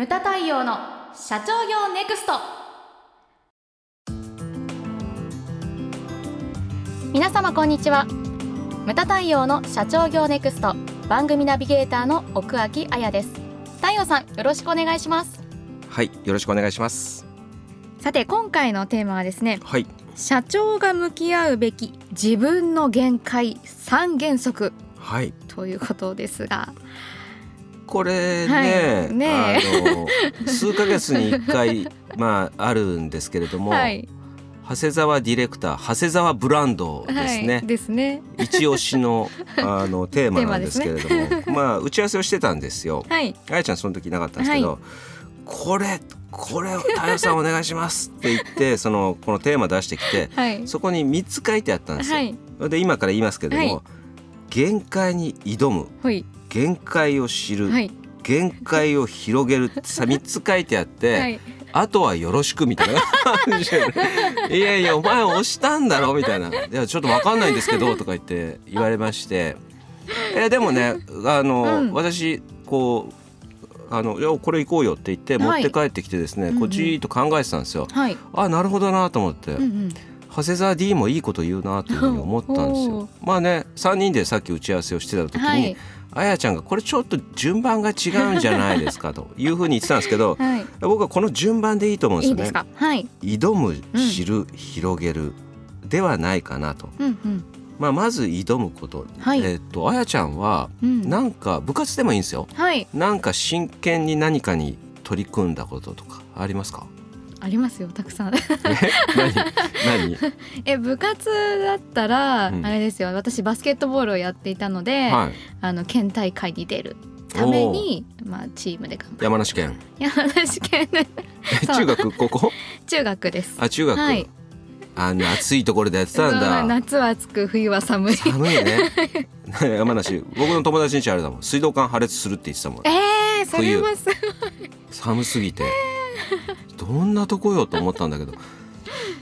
ムタ太陽の社長業ネクスト。皆様こんにちは。ムタ太陽の社長業ネクスト。番組ナビゲーターの奥脇彩です。太陽さんよろしくお願いします。はいよろしくお願いします。さて今回のテーマはですねはい。社長が向き合うべき自分の限界三原則。はい。ということですがこれね,、はい。ねあの数ヶ月に一回 まああるんですけれども、はい。長谷沢ディレクター長谷沢ブランドですね、はい、ですね。一押しの あのテーマなんですけれども、まあ打ち合わせをしてたんですよ。はい。あやちゃんその時いなかったんですけど、はこれこれ太陽さんお願いしますって言ってそのこのテーマ出してきてはい。そこに3つ書いてあったんですよ。はい。で今から言いますけれども、はい。限界に挑む。はい限界を知る、はい。限界を広げるってさ3つ書いてあって、はい。あとはよろしくみたいな。感じでいやいやお前押したんだろみたいな。いやちょっと分かんないんですけどとか言って言われまして。えでもねあの、うん。私こうあのいやこれ行こうよって言って持って帰ってきてですね、こっと考えてたんですよ。はい。あなるほどなと思って、うんうん。長谷沢 D もいいこと言うなというふうに思ったんですよ。まあね3人でさっき打ち合わせをしてた時に、はいあやちゃんがこれちょっと順番が違うんじゃないですか というふうに言ってたんですけどはい。僕はこの順番でいいと思うんですよね。いいはい挑む知る、広げるではないかなと、うんうん。まあ、まず挑むこと、はい。えっとあやちゃんはうん。なんか部活でもいいんですよ。はい。なんか真剣に何かに取り組んだこととかありますか？ありますよたくさん。え何？何？え部活だったら、うん。あれですよ。私バスケットボールをやっていたので、はい。あの県大会に出るためにまあチームで頑張る。山梨県。山梨県。でえ中学？高校中学です。あ中学、はい。あの暑いところでやってたんだ。夏は暑く冬は寒い。寒いね。山梨僕の友達ん家あれだもん。水道管破裂するって言ってたもん。えー、それはす寒すぎて どんなとこよと思ったんだけど、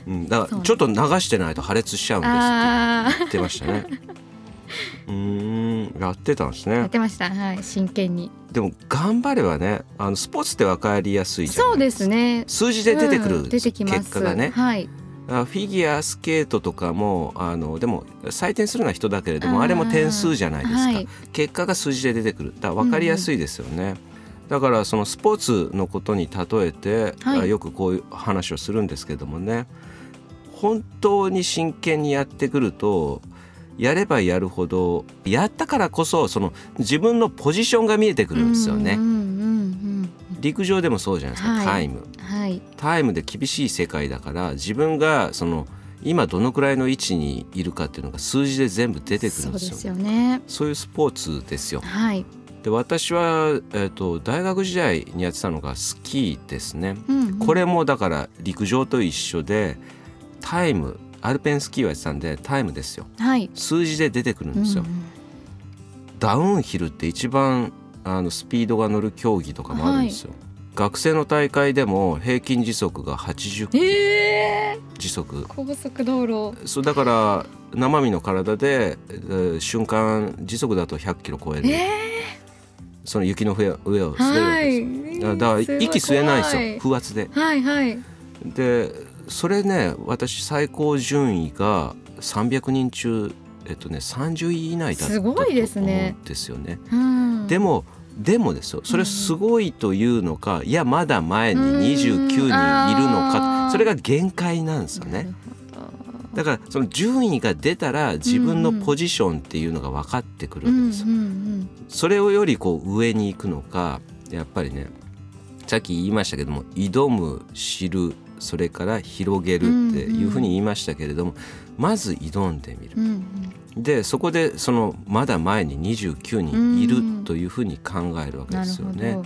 うん、だからちょっと流してないと破裂しちゃうんですあって。言ってましたね。うーんやってたんですーやっねてました。はい真剣に。でも頑張ればねあのスポーツって分かりやすいじゃんそうですね。数字で出てくる、うん出てきます。結果がね。はい。あフィギュアスケートとかもあのでも採点するのは人だけれどもあれも点数じゃないですか、はい。結果が数字で出てくる。だから分かりやすいですよね、だからそのスポーツのことに例えて、はい。あよくこういう話をするんですけどもね。本当に真剣にやってくるとやればやるほどやったからこそその自分のポジションが見えてくるんですよね、うんうんうん陸上でもそうじゃないですか、はい。タイム。うんはい。タイムで厳しい世界だから自分がその今どのくらいの位置にいるかっていうのが数字で全部出てくるんですよ。そうですよね。そういうスポーツですよ。はい、で私は、えー、と大学時代にやってたのがスキーですね。うんうん。これもだから陸上と一緒でタイムアルペンスキーをやってたんでタイムですよ。はい。数字で出てくるんですよ、うんうんダウンヒルって一番あのスピードが乗る競技とかもあるんですよ、学生の大会でも平均時速が80えー、時速。高速道路。そうだから生身の体で、えー瞬間時速だと100キロ超える、えその雪の上上をー、滑るわはけです。よ、い。だから息吸えないんですよ。怖風圧で。はいはい。でそれね私最高順位が300人中えっとね30位以内だったと思すごいですね。うんですよね。うん。でもでもですよ。それすごいというのか、いやまだ前に29人いるのかそれが限界なんですよね。なるほどだからその順位が出たら自分のポジションっていうのが分かってくるわけですよ。それをよりこう上に行くのかやっぱりねさっき言いましたけども挑む知るそれから広げるっていうふうに言いましたけれども、まず挑んでみるうん。うんでそこでそのまだ前に29人いうんるというふうに考えるわけですよね。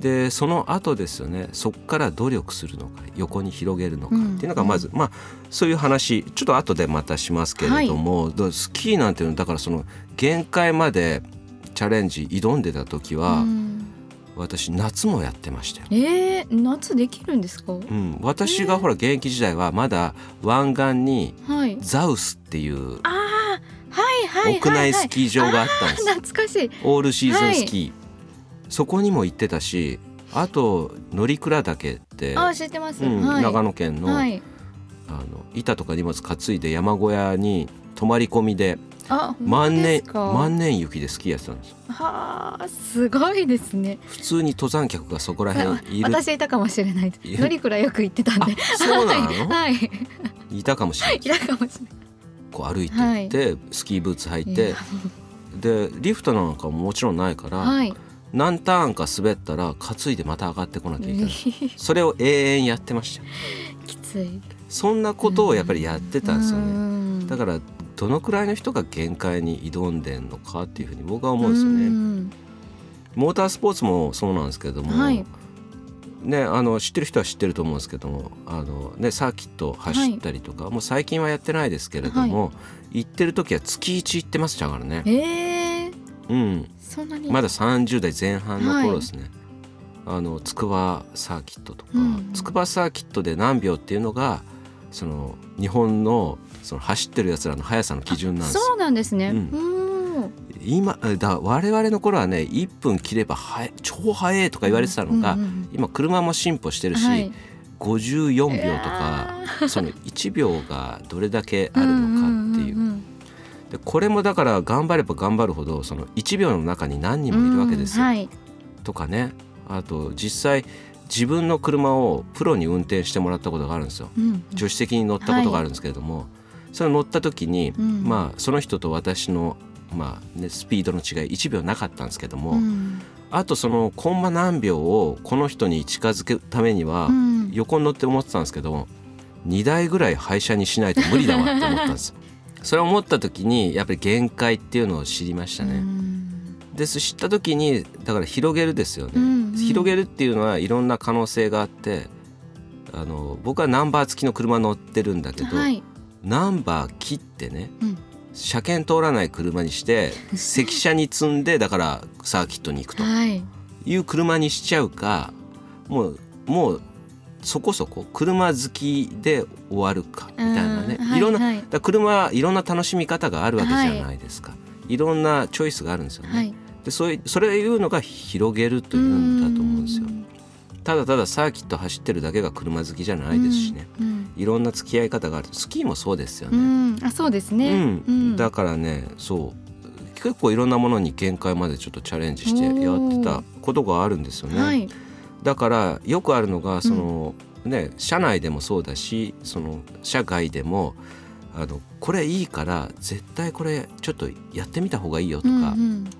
でその後ですよねそこから努力するのか横に広げるのかうん。っていうのがまず、まあそういう話ちょっと後でまたしますけれども、だからスキーなんていうのはだからその限界までチャレンジ挑んでた時は、うん。私夏もやってましたよ。えー、夏できるんですか？うん、私がほら現役時代はまだ湾岸にはい。ザウスっていうはいはいはい、はい、屋内スキー場があったんです、懐かしい。オールシーズンスキー、そこにも行ってたしあと乗鞍岳ってあ知ってます、うんはい、長野県の,、はい。あの板とか荷物担いで山小屋に泊まり込みであ万年万年雪でスキーやってたんですよ。はあすごいですね。普通に登山客がそこら辺いる。私いたかもしれない。乗りくらよく行ってたんで。あそうなの？はい、はい、いたかもしれない。いたかもしれこう歩いて行って、スキーブーツ履いないてでリフトなんかももちろんないから、はい何ターンか滑ったら担いでまた上がってこなきゃいけない。きそれを永遠やってました。よつい。そんなことをやっぱりやってたんですよね。ねだからどのくらいの人が限界に挑んでんのかっていうふうに僕は思うんですよね。ねモータースポーツもそうなんですけども、はい。ね、あの知ってる人は知ってると思うんですけどもあの、ね、サーキット走ったりとか、もう最近はやってないですけれども、行ってる時は月1行ってましたからね、えー、うん、そんなに。まだ30代前半の頃ですね、あの筑波サーキットとか、筑波サーキットで何秒っていうのがその日本のその走ってるやつらの速さの基準なんですよ。そうなんですね。ううん。ん。今だ我々の頃はね1分切ればはや超速いとか言われてたのが、うんうん今車も進歩してるし、はい。54秒とかその1秒がどれだけあるのかっていう,、んんんでこれもだから頑張れば頑張るほどその1秒の中に何人もいるわけですよ。うんはい。とかねあと実際自分の車をプロに運転してもらったことがあるんですよ。うん助手席に乗ったことがあるんですけれども、それ乗った時に、うんまあその人と私の、まあね、スピードの違い1秒なかったんですけども、うんあとそのコンマ何秒をこの人に近づけるためには、うん横に乗って思ってたんですけど2台ぐらい廃車にしないと無理だわって思ったんですよ。それを思った時にやっぱり限界っていうのを知りましたね。うんです知った時にだから広げるですよね。うんうん広げるっていうのはいろんな可能性があってあの僕はナンバー付きの車乗ってるんだけど、はい。ナンバー切ってねうん車検通らない車にして赤車に積んでだからサーキットに行くとはい。いう車にしちゃうかもうもうそこそこ車好きで終わるかみたいなね、うんいろんな、はいだ車はいろんな楽しみ方があるわけじゃないですか、い、ろんなチョイスがあるんですよね。はい。でそういうそれいうのが広げるというんだと思うんですよ。んただただサーキット走ってるだけが車好きじゃないですしね、。うんいろんな付き合い方があるスキーもそうですようね。ん。あ、そうですうね。んうんだからねそう結構いろんなものに限界までちょっとチャレンジしてやってたことがあるんですよね。はい。だからよくあるのがその、ね社内でもそうだしその社外でもあのこれいいから絶対これちょっとやってみた方がいいよとか、うん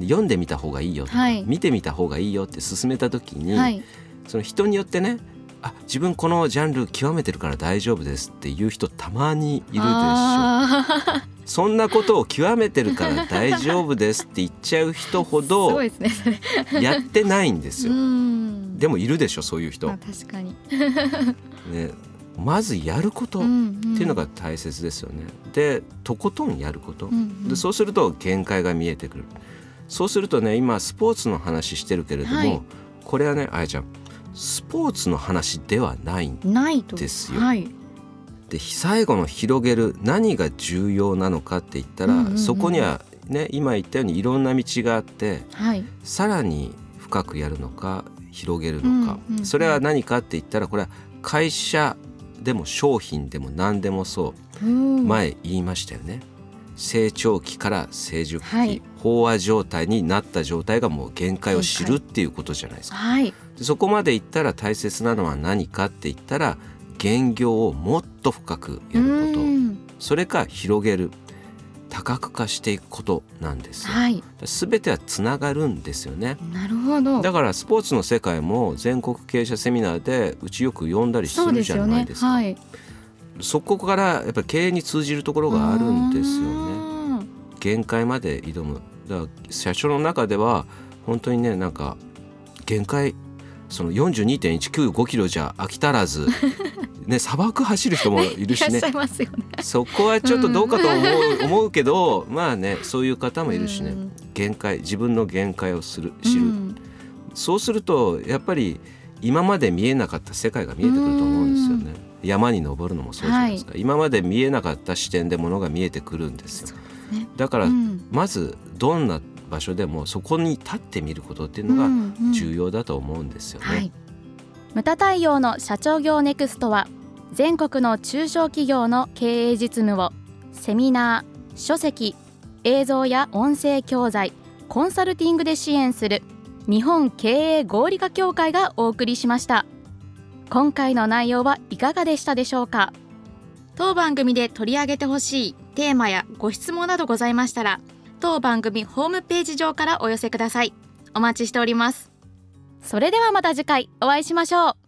読んでみた方がいいよとか、はい。見てみた方がいいよって勧めた時に、うんはい。その人によってねあ自分このジャンル極めてるから大丈夫ですっていう人たまにいるでしょ。あそんなことを極めてるから大丈夫ですって言っちゃう人ほど。やってないんですうよ。ん。でもいるでしょそういう人まあ。確かに。ね、まずやることっうんていうのが大切ですよね。でとことんやることでそうすると限界が見えてくるそうするとね今スポーツの話してるけれども、はいこれはねあやちゃんスポーツの話ではないんないと。ですよはい。で最後の広げる何が重要なのかって言ったら、うんうんうんそこにはね今言ったようにいろんな道があってはい。さらに深くやるのか広げるのか、うんうんうんそれは何かって言ったらこれは会社でも商品でも何でもそううん前言いましたよね。成長期から成熟期、はい飽和状態になった状態がもう限界を知るっていうことじゃないですか。はい。でそこまでいったら大切なのは何かって言ったら減業をもっと深くやることうんそれか広げる多角化していくことなんですよ。はい。全てはつながるんですよね。なるほど。だからスポーツの世界も全国経営者セミナーでうちよく呼んだりするじゃないで。すか。はい。そこからやっぱり経営に通じるところがあるんですよね。ね。限界まで挑むだから社長の中では本当にねなんか限界その42.195キロじゃ飽き足らずね 砂漠走る人もいるしね。そこはちょっとどうかと思う, 思うけどまあねそういう方もいるしね、うん。限界自分の限界をする知る、うん。そうするとやっぱり今まで見えなかった世界が見えてくると思うんですよね。山に登るのもそうじゃないですか、今まで見えなかった視点でものが見えてくるんですよ。ね。だから、うん。まずどんな場所でもそこに立ってみることっていうのが重要だと思うんですよね。はい、ムタ太陽の社長業ネクストは全国の中小企業の経営実務をセミナー、書籍、映像や音声教材、コンサルティングで支援する日本経営合理化協会がお送りしました。今回の内容はいかがでしたでしょうか？当番組で取り上げてほしいテーマやご質問などございましたら当番組ホームページ上からお寄せください。お待ちしております。それではまた次回お会いしましょう。